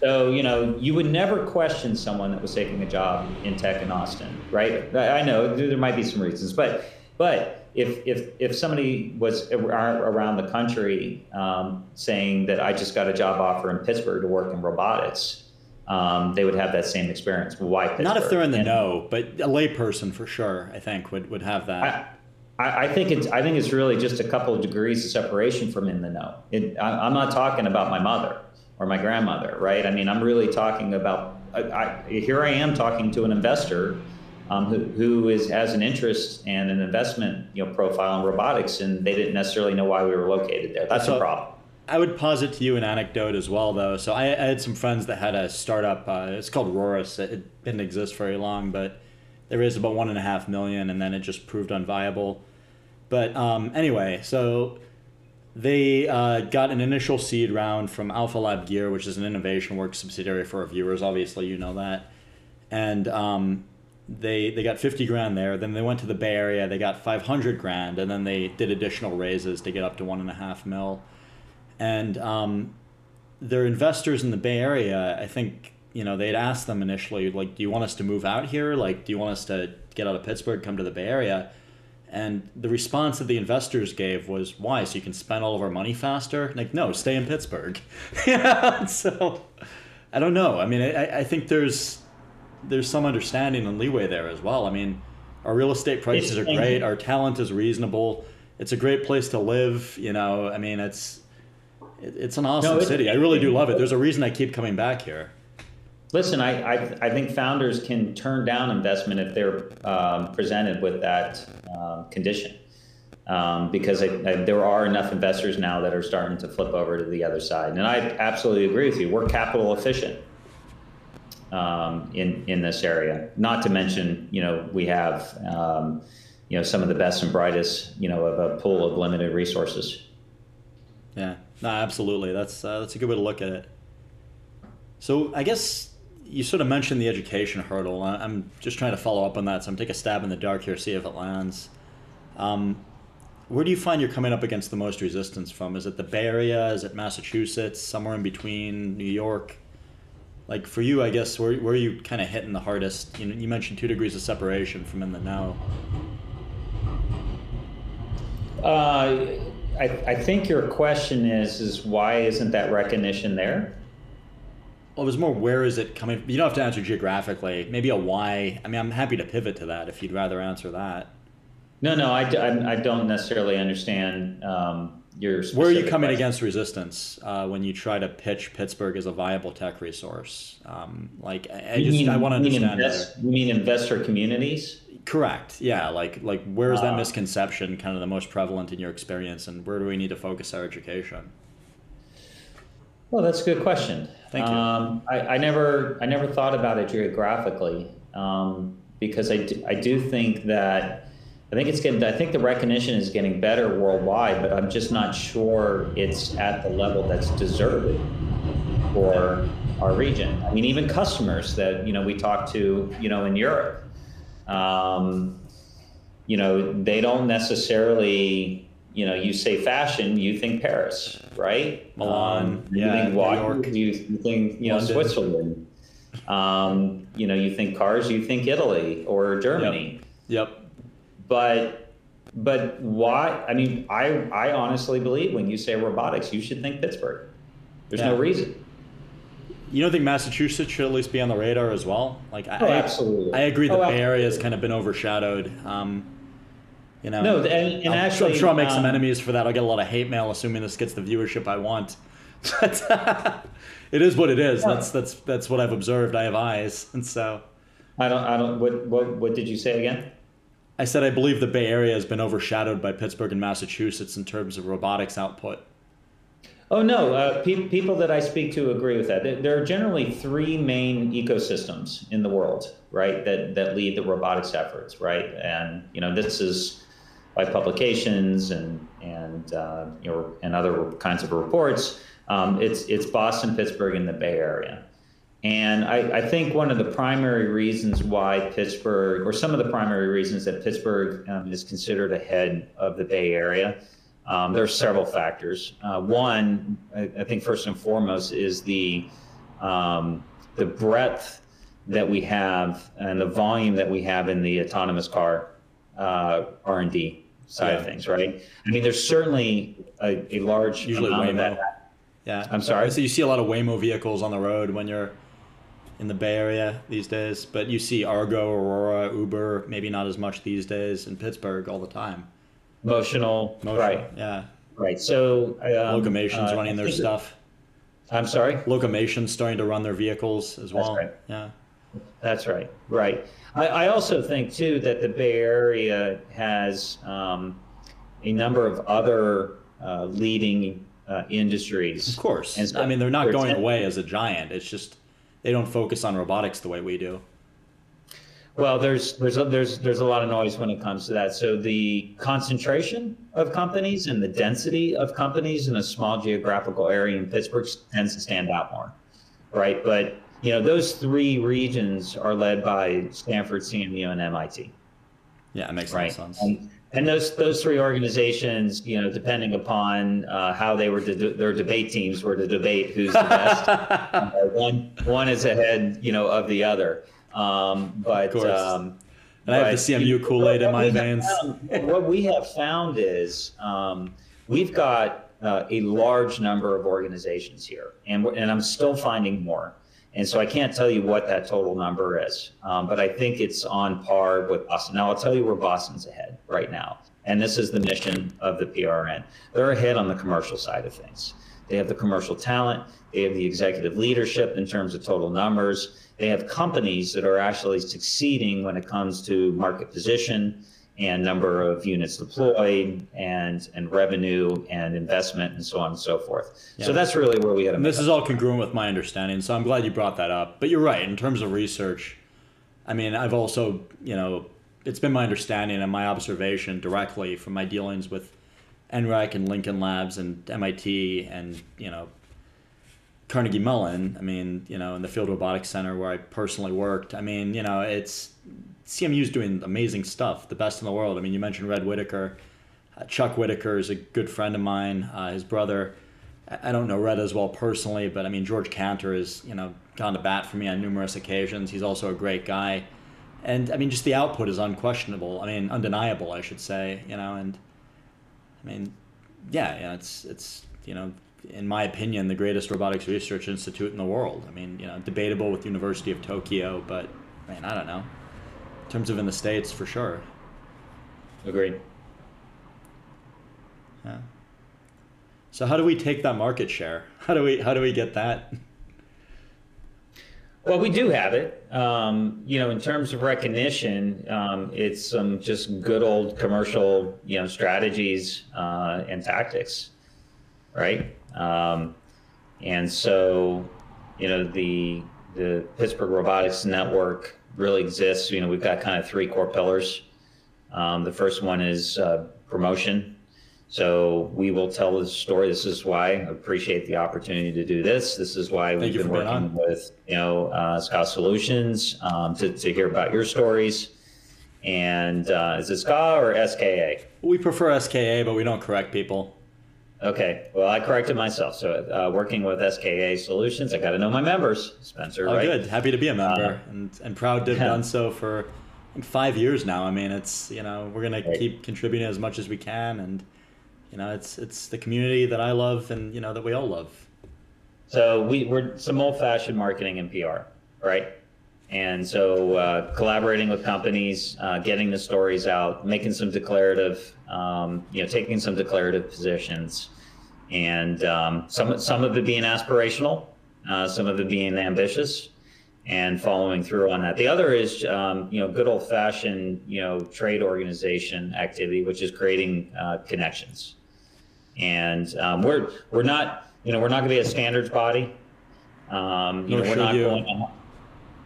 So, you know, you would never question someone that was taking a job in tech in Austin, right? I know there might be some reasons, but but if if if somebody was around the country um, saying that I just got a job offer in Pittsburgh to work in robotics, um, they would have that same experience. Why Pittsburgh? Not if they're in the and, know, but a layperson for sure, I think, would, would have that. I, I, think it's I think it's really just a couple of degrees of separation from in the know. It, I, am not talking about my mother or my grandmother, right? I mean, I'm really talking about. I, here I am talking to an investor um, who, who is has an interest and an investment you know profile in robotics, and they didn't necessarily know why we were located there. That's so, a problem. I would posit to you an anecdote as well, though. So I, I had some friends that had a startup. Uh, it's called Rorus. It, it, didn't exist very long, but they raised about one and a half million, and then it just proved unviable. But um, anyway, so they uh, got an initial seed round from Alpha Lab Gear, which is an Innovation Works subsidiary for our viewers. Obviously, you know that. And um, they they got 50 grand there. Then they went to the Bay Area. They got 500 grand, and then they did additional raises to get up to one and a half mil and um, their investors in the Bay Area, I think you know they'd asked them initially like, do you want us to move out here? Like, do you want us to get out of Pittsburgh, come to the Bay Area? And the response that the investors gave was, "Why? So you can spend all of our money faster?" Like, no, stay in Pittsburgh. yeah. (laughs) So, I don't know. I mean, I, I think there's there's some understanding and leeway there as well. I mean, our real estate prices are great. Our talent is reasonable. It's a great place to live. You know, I mean, it's it's an awesome no, city. I really do love it. There's a reason I keep coming back here. Listen, I, I, I think founders can turn down investment if they're um, presented with that um, condition. Um, because I, I, there are enough investors now that are starting to flip over to the other side. And I absolutely agree with you. We're capital efficient um, in in this area. Not to mention, you know, we have um, you know some of the best and brightest, you know, of a pool of limited resources. No, absolutely. That's uh, that's a good way to look at it. So I guess you sort of mentioned the education hurdle. I'm just trying to follow up on that, so I'm take a stab in the dark here, see if it lands. Um, where do you find you're coming up against the most resistance from? Is it the Bay Area? Is it Massachusetts? Somewhere in between? New York? Like for you, I guess where where are you kind of hitting the hardest? You know, you mentioned two degrees of separation from in the now. Uh, I, I think your question is is why isn't that recognition there? Well, it was more where is it coming? You don't have to answer geographically. Maybe a why. I mean, I'm happy to pivot to that if you'd rather answer that. No, no, I, I, I don't necessarily understand um, your. Where are you coming question. against resistance uh, when you try to pitch Pittsburgh as a viable tech resource? Um, like, I, I just mean, I want to understand. Invest, you mean investor communities? Correct. Yeah. Like like where is that uh, misconception kind of the most prevalent in your experience, and where do we need to focus our education? Well, that's a good question. Thank you. Um, I, I, never I never thought about it geographically um, because I do, I do think that I think it's getting I think the recognition is getting better worldwide, but I'm just not sure it's at the level that's deserved for our region. I mean, even customers that you know we talk to you know in Europe um, you know, they don't necessarily, you know, you say fashion, you think Paris, right? Milan, um, you yeah, think New York. You, you think, you know, London. Switzerland. Um, you know, you think cars, you think Italy or Germany. Yep. yep. But, but why? I mean, I, I honestly believe when you say robotics, you should think Pittsburgh. There's yeah. no reason. You don't think Massachusetts should at least be on the radar as well? Like, oh, I, absolutely. I agree. The oh, Bay Area has kind of been overshadowed. Um, you know, no, and, and I'm, actually, I'm sure I'll make um, some enemies for that. I'll get a lot of hate mail, assuming this gets the viewership I want. (laughs) But (laughs) it is what it is. Yeah. That's that's that's what I've observed. I have eyes, and so. I don't. I don't. What what what did you say again? I said I believe the Bay Area has been overshadowed by Pittsburgh and Massachusetts in terms of robotics output. Oh no, uh, pe- people that I speak to agree with that. There are generally three main ecosystems in the world, right, that that lead the robotics efforts, right, and you know this is by publications and and uh, you know and other kinds of reports. Um, it's it's Boston, Pittsburgh, and the Bay Area. And I, I, think one of the primary reasons why Pittsburgh, or some of the primary reasons that Pittsburgh um, is considered ahead of the Bay Area, um, there are several factors. Uh, one, I, I, think first and foremost, is the um, the breadth that we have and the volume that we have in the autonomous car uh, R and D side yeah. of things. Right. I mean, there's certainly a, a large usually amount that. Yeah. I'm sorry. So you see a lot of Waymo vehicles on the road when you're in the Bay Area these days, but you see Argo, Aurora, Uber, maybe not as much these days in Pittsburgh all the time. Motional, Motional right? Yeah. Right. So um, Locomation's uh, running their stuff. I'm sorry. Locomation's starting to run their vehicles as well. That's right. Yeah. That's right. Right. I, I, also think too that the Bay Area has um, a number of other uh, leading uh, industries. Of course. And so I mean, they're not going away as a giant. It's just they don't focus on robotics the way we do. Well, there's there's a, there's there's a lot of noise when it comes to that. So the concentration of companies and the density of companies in a small geographical area in Pittsburgh tends to stand out more, right? But you know those three regions are led by Stanford, CMU, and MIT. Yeah, it makes right? sense. And, and those those three organizations, you know, depending upon uh, how they were, de- their debate teams were to debate who's the best. (laughs) uh, one one is ahead, you know, of the other. Um, but um, and I have the CMU Kool Aid in my veins. Found, what we have found is um, we've got uh, a large number of organizations here, and and I'm still finding more. And so I can't tell you what that total number is, um, but I think it's on par with Boston. Now I'll tell you where Boston's ahead right now, and this is the mission of the PRN. They're ahead on the commercial side of things. They have the commercial talent. They have the executive leadership in terms of total numbers. They have companies that are actually succeeding when it comes to market position and number of units deployed and and revenue and investment and so on and so forth. Yeah. So that's really where we had. This is all congruent with my understanding. So I'm glad you brought that up. But you're right in terms of research. I mean, I've also you know it's been my understanding and my observation directly from my dealings with NREC and Lincoln Labs and MIT and you know Carnegie Mellon, I mean, you know, in the Field Robotics Center where I personally worked, I mean, you know, it's CMU's doing amazing stuff, the best in the world. I mean, you mentioned Red Whittaker. Uh, Chuck Whittaker is a good friend of mine. Uh, his brother, I don't know Red as well personally, but I mean, George Kantor has, you know, gone to bat for me on numerous occasions. He's also a great guy. And I mean, just the output is unquestionable. I mean, undeniable, I should say, you know, and I mean, yeah, yeah, it's, it's, you know, in my opinion, the greatest robotics research institute in the world. I mean, you know, debatable with University of Tokyo, but man, I don't know. In terms of in the states, for sure. Agreed. Yeah. So how do we take that market share? (laughs) How do we how do we get that? Well, we do have it. Um, you know, in terms of recognition, um, it's some just good old commercial, you know, strategies uh, and tactics, right? Um, and so, you know, the the Pittsburgh Robotics Network really exists. You know, we've got kind of three core pillars. Um, the first one is uh, promotion. So we will tell the story. This is why I appreciate the opportunity to do this. This is why Thank we've been working with you know uh, Scout Solutions um, to to hear about your stories. And uh, is it SKA or SKA? We prefer SKA, but we don't correct people. Okay, well, I corrected myself. So, uh, working with SKA Solutions, I got to know my members, Spencer. Oh, right? good. Happy to be a member, uh, and and proud to have yeah. done so for five years now. I mean, it's you know we're gonna right. keep contributing as much as we can, and you know it's it's the community that I love, and you know that we all love. So we, we're some old-fashioned marketing and PR, right? And so uh, collaborating with companies, uh, getting the stories out, making some declarative, um, you know, taking some declarative positions, and um, some some of it being aspirational, uh, some of it being ambitious, and following through on that. The other is, um, you know, good old-fashioned, you know, trade organization activity, which is creating uh, connections. And um, we're we're not, you know, we're not going to be a standards body. Um, you know, we're not going to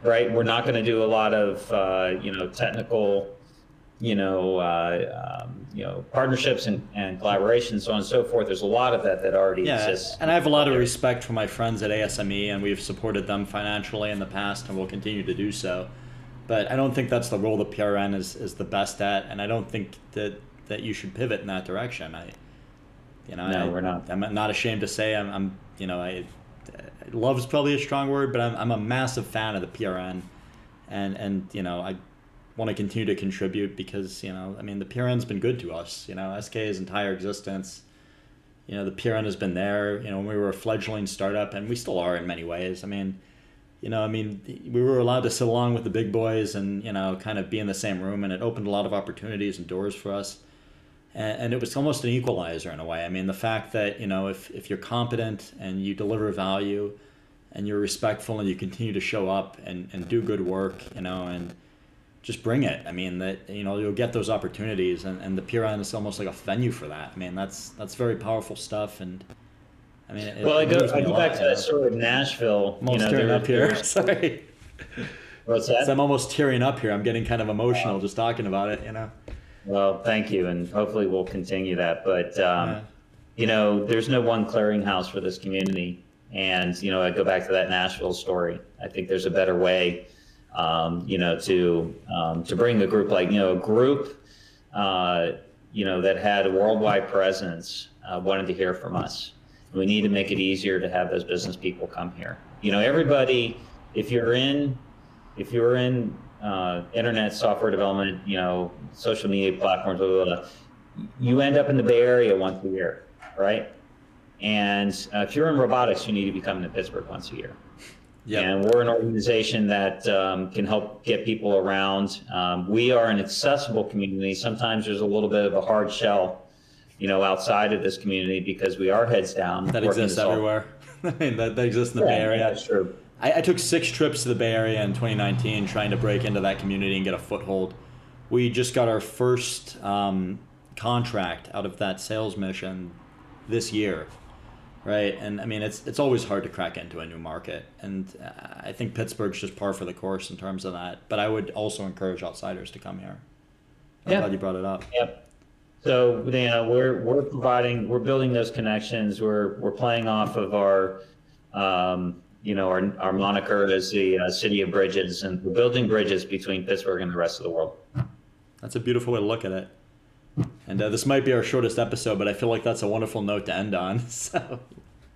right? We're not going to do a lot of uh, you know technical, you know, uh, um, you know partnerships and, and collaborations, so on and so forth. There's a lot of that that already yeah, exists. And I have a lot of respect for my friends at ASME, and we've supported them financially in the past, and will continue to do so. But I don't think that's the role the PRN is, is the best at, and I don't think that that you should pivot in that direction. I, you know, no, I, we're not. I'm not ashamed to say I'm, I'm you know, I love is probably a strong word, but I'm, I'm a massive fan of the PRN, and and you know I want to continue to contribute because you know I mean the PRN's been good to us. You know SK's entire existence. You know the PRN has been there. You know when we were a fledgling startup, and we still are in many ways. I mean, you know I mean we were allowed to sit along with the big boys and you know kind of be in the same room, and it opened a lot of opportunities and doors for us and, and it was almost an equalizer in a way. I mean, the fact that you know if if you're competent and you deliver value, and you're respectful and you continue to show up and, and do good work, you know, and just bring it. I mean that you know you'll get those opportunities, and, and the PRN is almost like a venue for that. I mean that's that's very powerful stuff, and I mean. It, well, I go I go back to that story of Nashville. I'm almost you know, tearing up here. (laughs) Sorry. What's that? So I'm almost tearing up here. I'm getting kind of emotional just talking about it. You know. Well, thank you, and hopefully we'll continue that. But um, yeah. you know, there's no one clearinghouse for this community, and you know, I go back to that Nashville story. I think there's a better way, um, you know, to um, to bring a group like you know a group, uh, you know, that had a worldwide presence uh, wanted to hear from us. We need to make it easier to have those business people come here. You know, everybody, if you're in, if you're in uh, internet software development, you know, social media platforms, blah, blah, blah, you end up in the Bay Area once a year, right? And uh, if you're in robotics, you need to be coming to Pittsburgh once a year. Yep. And we're an organization that um, can help get people around. Um, we are an accessible community. Sometimes there's a little bit of a hard shell, you know, outside of this community because we are heads down. That exists everywhere. (laughs) I mean, that, that exists in the yeah, Bay Area. That's true. I, I, took six trips to the Bay Area in 2019 trying to break into that community and get a foothold. We just got our first um, contract out of that sales mission this year, right? And I mean, it's it's always hard to crack into a new market, and uh, I think Pittsburgh's just par for the course in terms of that. But I would also encourage outsiders to come here. I'm yeah. glad you brought it up. Yep. So you know, we're we're providing, we're building those connections. We're we're playing off of our um, you know, our, our moniker is the uh, city of bridges, and we're building bridges between Pittsburgh and the rest of the world. That's a beautiful way to look at it. And uh, this might be our shortest episode, but I feel like that's a wonderful note to end on. (laughs) So.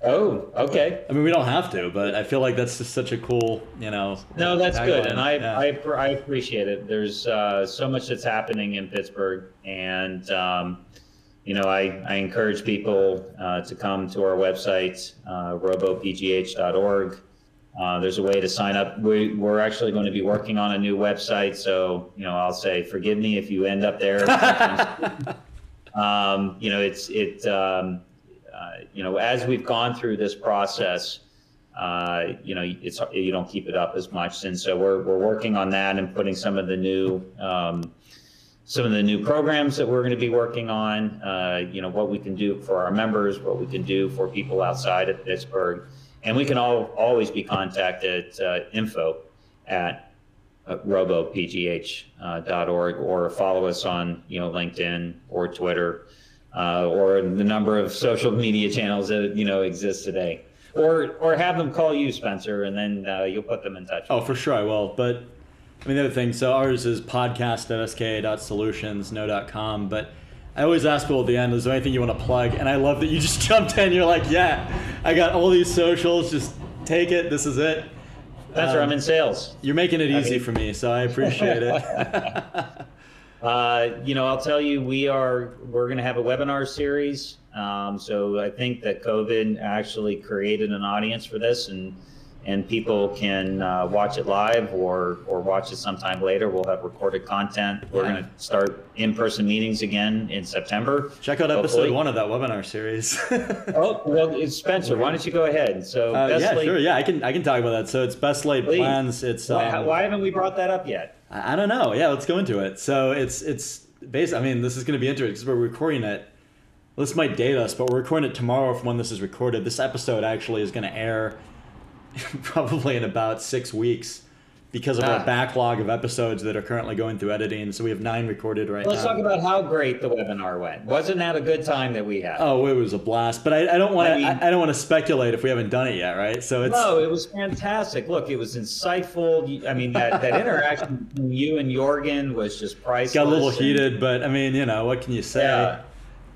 Oh, okay. I mean, we don't have to, but I feel like that's just such a cool, you know. No, that's good, and I, yeah. I, I appreciate it. There's uh, so much that's happening in Pittsburgh, and um, you know, I, I encourage people uh, to come to our website, uh, robopgh.org. Uh, there's a way to sign up. We, we're actually going to be working on a new website, so you know, I'll say forgive me if you end up there. (laughs) um, you know, it's it. Um, uh, you know, as we've gone through this process, uh, you know, it's you don't keep it up as much, and so we're we're working on that and putting some of the new. Um, some of the new programs that we're going to be working on, uh, you know, what we can do for our members, what we can do for people outside of Pittsburgh. And we can all always be contacted uh, info at uh, robopgh.org or follow us on, you know, LinkedIn or Twitter uh, or the number of social media channels that, you know, exist today. Or, or have them call you, Spencer, and then uh, you'll put them in touch. Oh, for sure I will. But I mean, the other thing, so ours is podcast.sk.solutions, no.com, but I always ask people at the end, is there anything you want to plug? And I love that you just (laughs) jumped in. You're like, yeah, I got all these socials. Just take it. This is it. That's um, where I'm in sales. You're making it easy I mean, for me, so I appreciate it. (laughs) uh, you know, I'll tell you, we are we're going to have a webinar series Um, so I think that COVID actually created an audience for this, and and people can uh, watch it live or or watch it sometime later. We'll have recorded content. We're going to start in-person meetings again in September. Check out episode hopefully. one of that webinar series. (laughs) oh well, Spencer, why don't you go ahead? So uh, yeah, laid... sure, yeah, I can I can talk about that. So it's best laid Please. plans. It's why, um, why, haven't we brought that up yet? I, I don't know. Yeah, let's go into it. So it's it's based. I mean, this is going to be interesting because we're recording it. This might date us, but we're recording it tomorrow from when this is recorded. This episode actually is going to air (laughs) probably in about six weeks because of ah. our backlog of episodes that are currently going through editing. So we have nine recorded right Let's now. Let's talk about how great the webinar went. Wasn't that a good time that we had? Oh, it was a blast. But I, I don't want to. I, mean, I, I, don't want to speculate if we haven't done it yet, right? So it's no, it was fantastic. Look, it was insightful. I mean, that, that interaction (laughs) between you and Jorgen was just priceless. Got a little heated, but I mean, you know, what can you say? Yeah.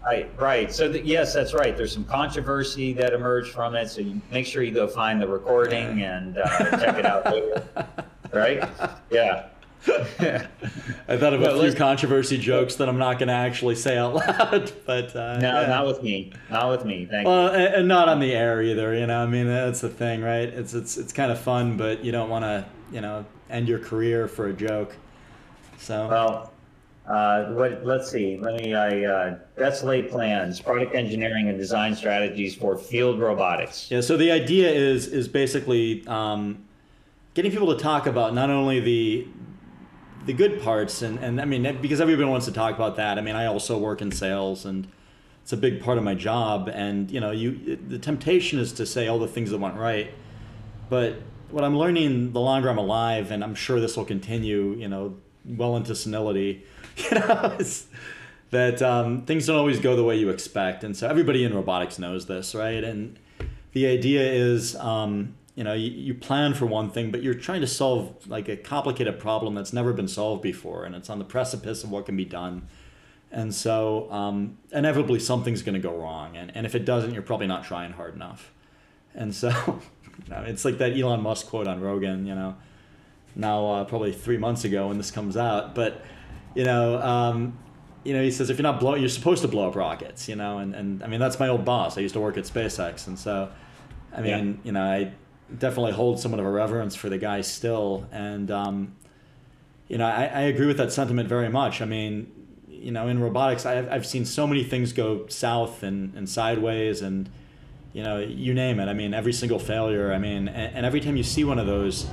Right, right. So yes, that's right. There's some controversy that emerged from it. So you make sure you go find the recording and uh, check it out later. (laughs) Right? Yeah. I thought of a few controversy jokes that I'm not going to actually say out (laughs) loud, but uh, no, yeah. not with me, not with me. Thank well, you. and not on the air either. You know, I mean, that's the thing, right? It's it's it's kind of fun, but you don't want to, you know, end your career for a joke. So well, uh, what, let's see. Let me. I uh, plans, product engineering and design strategies for field robotics. Yeah. So the idea is is basically um, getting people to talk about not only the the good parts and and I mean because everyone wants to talk about that. I mean I also work in sales and it's a big part of my job. And you know you the temptation is to say all the things that went right, but what I'm learning the longer I'm alive, and I'm sure this will continue. You know well into senility (laughs) you know, that um, things don't always go the way you expect. And so everybody in robotics knows this, right? And the idea is, um, you know, you, you, plan for one thing, but you're trying to solve like a complicated problem that's never been solved before, and it's on the precipice of what can be done. And so um, inevitably something's going to go wrong, and, and if it doesn't, you're probably not trying hard enough. And so (laughs) you know, it's like that Elon Musk quote on Rogan, you know, now uh, probably three months ago when this comes out, but you know, um, you know, he says if you're not blow, you're supposed to blow up rockets, you know, and, and I mean that's my old boss. I used to work at SpaceX, and so, I mean, yeah. you know, I definitely hold somewhat of a reverence for the guy still, and um, you know, I, I agree with that sentiment very much. I mean, you know, in robotics, I've I've seen so many things go south and, and sideways, and you know, you name it. I mean, every single failure. I mean, and, and every time you see one of those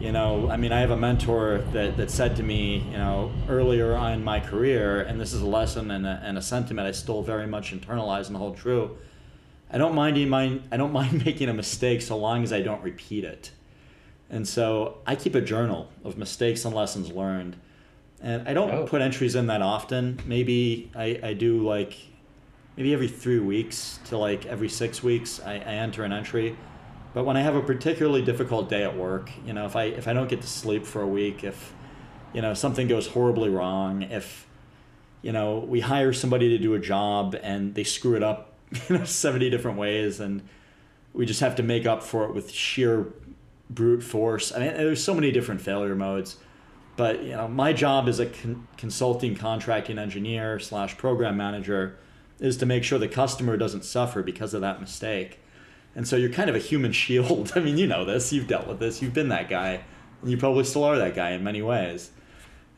you know, I mean, I have a mentor that, that said to me, you know, earlier on in my career, and this is a lesson and a, and a sentiment I still very much internalize and hold true. I don't mind, mind I don't (laughs) mind making a mistake so long as I don't repeat it. And so I keep a journal of mistakes and lessons learned. And I don't oh. put entries in that often. Maybe I, I do like maybe every three weeks to like every six weeks I, I enter an entry but when I have a particularly difficult day at work, you know, if I if I don't get to sleep for a week, if you know something goes horribly wrong, if you know we hire somebody to do a job and they screw it up, (laughs) you know, seventy different ways, and we just have to make up for it with sheer brute force. I mean, there's so many different failure modes. But you know, my job as a con- consulting contracting engineer slash program manager is to make sure the customer doesn't suffer because of that mistake and so you're kind of a human (laughs) shield. I mean, you know this, you've dealt with this, you've been that guy, and you probably still are that guy in many ways.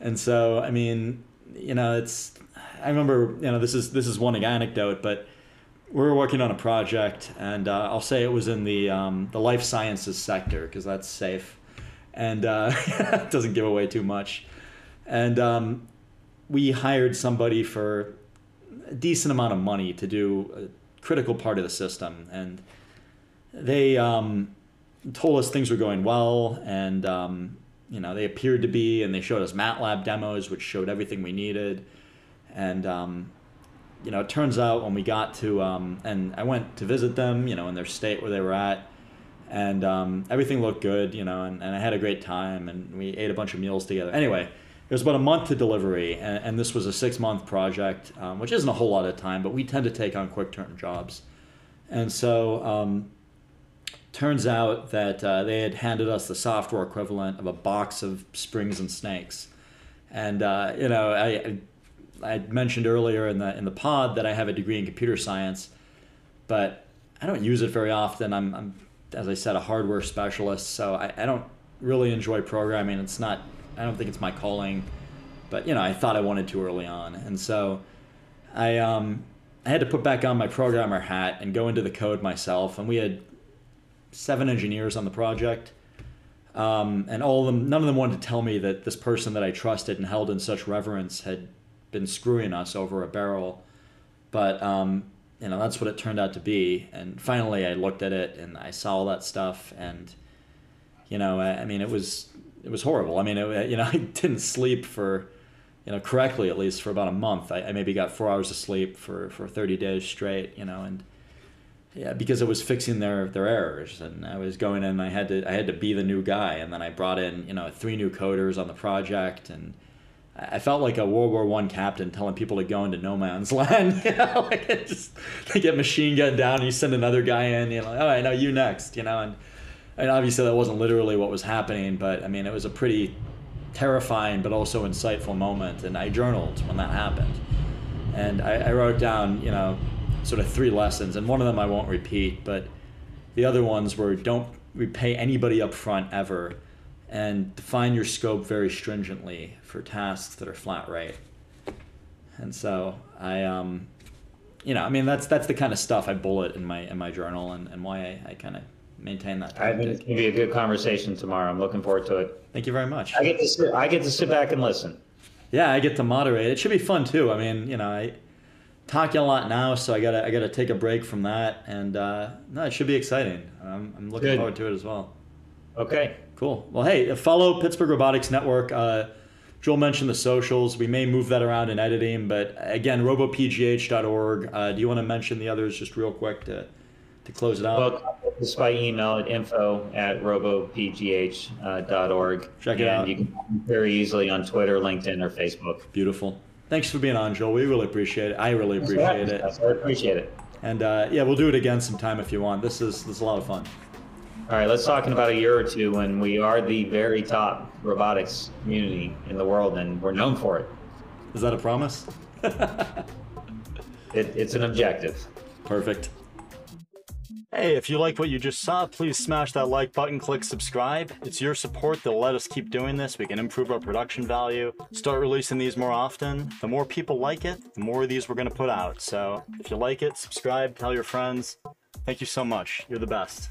And so, I mean, you know, it's I remember, you know, this is this is one anecdote, but we were working on a project, and uh, I'll say it was in the um, the life sciences sector because that's safe, and uh, (laughs) doesn't give away too much. And um, we hired somebody for a decent amount of money to do a critical part of the system, and they um, told us things were going well, and um, you know they appeared to be, and they showed us MATLAB demos, which showed everything we needed, and um, you know it turns out when we got to, um, and I went to visit them, you know, in their state where they were at, and um, everything looked good, you know, and, and I had a great time, and we ate a bunch of meals together. Anyway, it was about a month to delivery, and, and this was a six month project, um, which isn't a whole lot of time, but we tend to take on quick turn jobs. And so um, turns out that uh, they had handed us the software equivalent of a box of springs and snakes. And, uh, you know, I, I mentioned earlier in the in the pod that I have a degree in computer science, but I don't use it very often. I'm, I'm as I said, a hardware specialist, so I, I don't really enjoy programming. It's not. I don't think it's my calling, but you know, I thought I wanted to early on, and so I um, I had to put back on my programmer hat and go into the code myself. And we had seven engineers on the project, um, and all of them, none of them wanted to tell me that this person that I trusted and held in such reverence had been screwing us over a barrel. But um, you know, that's what it turned out to be. And finally, I looked at it and I saw all that stuff, and you know, I, I mean, it was it was horrible. I mean, it, you know, (laughs) I didn't sleep for you know correctly at least for about a month. I, I maybe got four hours of sleep for for 30 days straight. You know, and yeah, because it was fixing their their errors, and I was going in. I had to I had to be the new guy, and then I brought in you know three new coders on the project, and I felt like a World War One captain telling people to go into no man's (laughs) land. You know, like it just they get machine gunned down, and you send another guy in. You know, oh, all right, now you next. You know, and and obviously that wasn't literally what was happening, but I mean it was a pretty terrifying but also insightful moment, and I journaled when that happened, and I, I wrote down you know sort of three lessons, and one of them I won't repeat, but the other ones were don't repay anybody up front ever, and define your scope very stringently for tasks that are flat rate. And so I, um, you know, I mean that's that's the kind of stuff I bullet in my in my journal, and, and why I, I kind of maintain that. I think it's gonna be a good conversation tomorrow. I'm looking forward to it. Thank you very much. I get to sit, I get to sit back and listen. Yeah, I get to moderate. It should be fun too. I mean, you know, I talking a lot now, so I gotta I gotta take a break from that, and uh, no, it should be exciting. I'm, I'm looking Good. forward to it as well. Okay. Cool. Well, hey, follow Pittsburgh Robotics Network. Uh, Joel mentioned the socials. We may move that around in editing, but again, robopgh.org. Uh, do you want to mention the others just real quick to, to close it out? Well, just by email at info at robopgh.org. Check it and out. You can very easily on Twitter, LinkedIn, or Facebook. Beautiful. Thanks for being on, Joel. We really appreciate it. I really appreciate it. I appreciate it. And uh, yeah, we'll do it again sometime if you want. This is this is a lot of fun. All right, let's talk in about a year or two when we are the very top robotics community in the world, and we're known for it. Is that a promise? (laughs) it, it's an objective. Perfect. Hey, if you like what you just saw, please smash that like button, click subscribe. It's your support that'll let us keep doing this. We can improve our production value, start releasing these more often. The more people like it, the more of these we're to put out. So if you like it, subscribe, tell your friends. Thank you so much. You're the best.